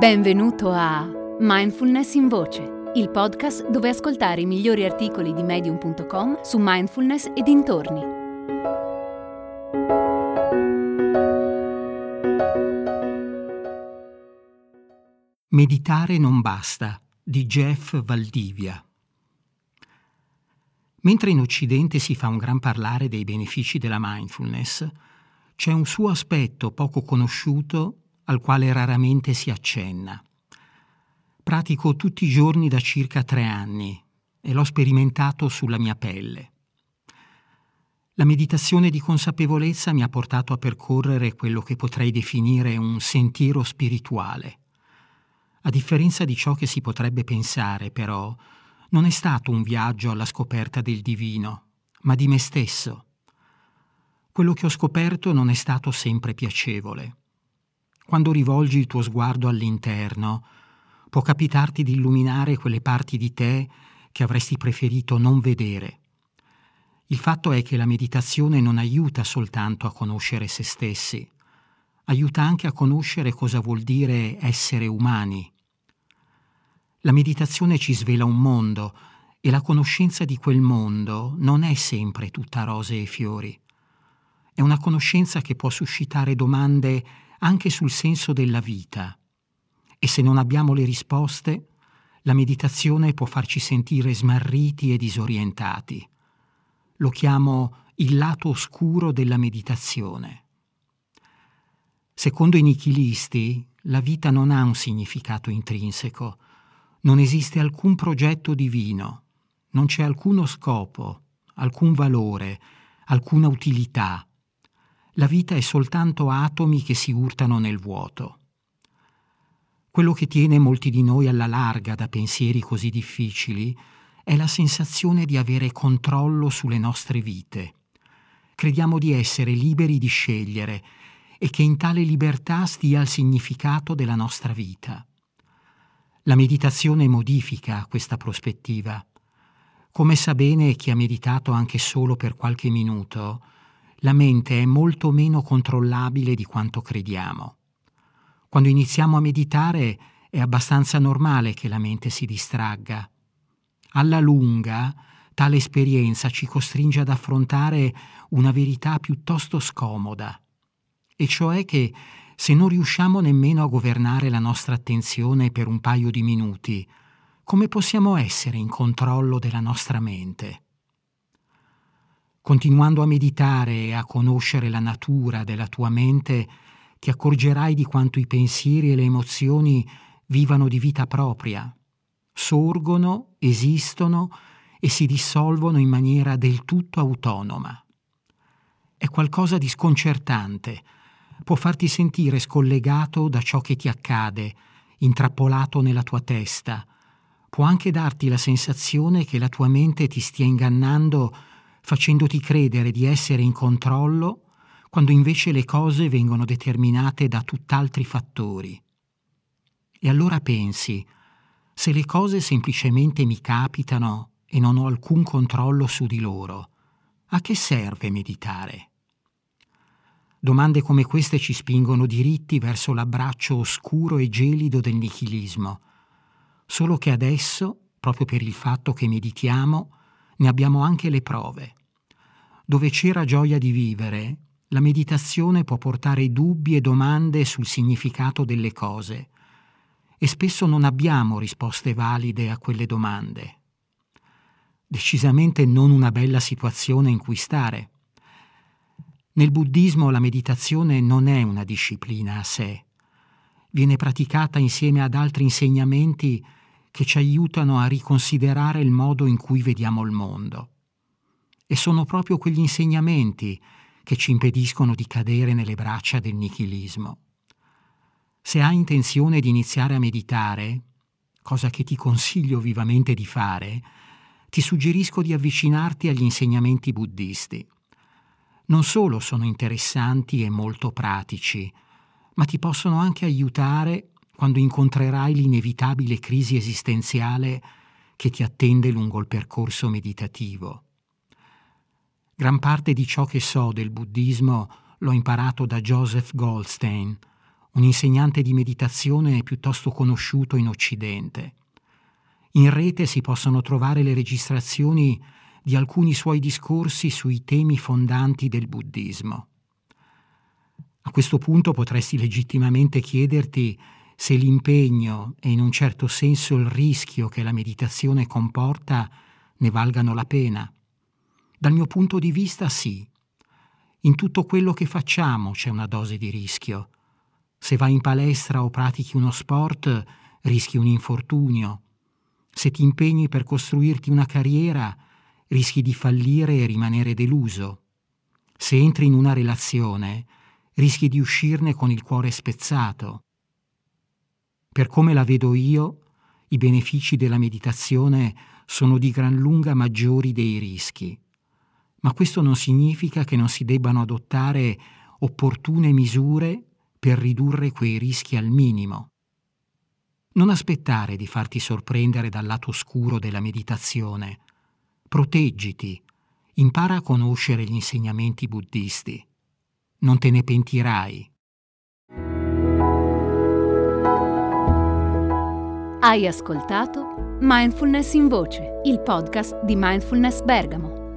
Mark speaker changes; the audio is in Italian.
Speaker 1: Benvenuto a Mindfulness in Voce, il podcast dove ascoltare i migliori articoli di medium.com su mindfulness e dintorni.
Speaker 2: Meditare non basta di Jeff Valdivia. Mentre in Occidente si fa un gran parlare dei benefici della mindfulness, c'è un suo aspetto poco conosciuto al quale raramente si accenna. Pratico tutti i giorni da circa tre anni e l'ho sperimentato sulla mia pelle. La meditazione di consapevolezza mi ha portato a percorrere quello che potrei definire un sentiero spirituale. A differenza di ciò che si potrebbe pensare, però, non è stato un viaggio alla scoperta del divino, ma di me stesso. Quello che ho scoperto non è stato sempre piacevole. Quando rivolgi il tuo sguardo all'interno, può capitarti di illuminare quelle parti di te che avresti preferito non vedere. Il fatto è che la meditazione non aiuta soltanto a conoscere se stessi, aiuta anche a conoscere cosa vuol dire essere umani. La meditazione ci svela un mondo e la conoscenza di quel mondo non è sempre tutta rose e fiori. È una conoscenza che può suscitare domande anche sul senso della vita. E se non abbiamo le risposte, la meditazione può farci sentire smarriti e disorientati. Lo chiamo il lato oscuro della meditazione. Secondo i nichilisti, la vita non ha un significato intrinseco, non esiste alcun progetto divino, non c'è alcuno scopo, alcun valore, alcuna utilità la vita è soltanto atomi che si urtano nel vuoto. Quello che tiene molti di noi alla larga da pensieri così difficili è la sensazione di avere controllo sulle nostre vite. Crediamo di essere liberi di scegliere e che in tale libertà stia il significato della nostra vita. La meditazione modifica questa prospettiva. Come sa bene chi ha meditato anche solo per qualche minuto, la mente è molto meno controllabile di quanto crediamo. Quando iniziamo a meditare è abbastanza normale che la mente si distragga. Alla lunga, tale esperienza ci costringe ad affrontare una verità piuttosto scomoda, e cioè che se non riusciamo nemmeno a governare la nostra attenzione per un paio di minuti, come possiamo essere in controllo della nostra mente? Continuando a meditare e a conoscere la natura della tua mente, ti accorgerai di quanto i pensieri e le emozioni vivano di vita propria, sorgono, esistono e si dissolvono in maniera del tutto autonoma. È qualcosa di sconcertante, può farti sentire scollegato da ciò che ti accade, intrappolato nella tua testa, può anche darti la sensazione che la tua mente ti stia ingannando facendoti credere di essere in controllo quando invece le cose vengono determinate da tutt'altri fattori. E allora pensi, se le cose semplicemente mi capitano e non ho alcun controllo su di loro, a che serve meditare? Domande come queste ci spingono diritti verso l'abbraccio oscuro e gelido del nichilismo, solo che adesso, proprio per il fatto che meditiamo, ne abbiamo anche le prove. Dove c'era gioia di vivere, la meditazione può portare dubbi e domande sul significato delle cose e spesso non abbiamo risposte valide a quelle domande. Decisamente non una bella situazione in cui stare. Nel buddismo la meditazione non è una disciplina a sé. Viene praticata insieme ad altri insegnamenti che ci aiutano a riconsiderare il modo in cui vediamo il mondo. E sono proprio quegli insegnamenti che ci impediscono di cadere nelle braccia del nichilismo. Se hai intenzione di iniziare a meditare, cosa che ti consiglio vivamente di fare, ti suggerisco di avvicinarti agli insegnamenti buddisti. Non solo sono interessanti e molto pratici, ma ti possono anche aiutare quando incontrerai l'inevitabile crisi esistenziale che ti attende lungo il percorso meditativo. Gran parte di ciò che so del buddismo l'ho imparato da Joseph Goldstein, un insegnante di meditazione piuttosto conosciuto in Occidente. In rete si possono trovare le registrazioni di alcuni suoi discorsi sui temi fondanti del buddismo. A questo punto potresti legittimamente chiederti se l'impegno e in un certo senso il rischio che la meditazione comporta ne valgano la pena. Dal mio punto di vista sì. In tutto quello che facciamo c'è una dose di rischio. Se vai in palestra o pratichi uno sport, rischi un infortunio. Se ti impegni per costruirti una carriera, rischi di fallire e rimanere deluso. Se entri in una relazione, rischi di uscirne con il cuore spezzato. Per come la vedo io, i benefici della meditazione sono di gran lunga maggiori dei rischi. Ma questo non significa che non si debbano adottare opportune misure per ridurre quei rischi al minimo. Non aspettare di farti sorprendere dal lato oscuro della meditazione. Proteggiti, impara a conoscere gli insegnamenti buddisti. Non te ne pentirai.
Speaker 1: Hai ascoltato Mindfulness in Voce, il podcast di Mindfulness Bergamo,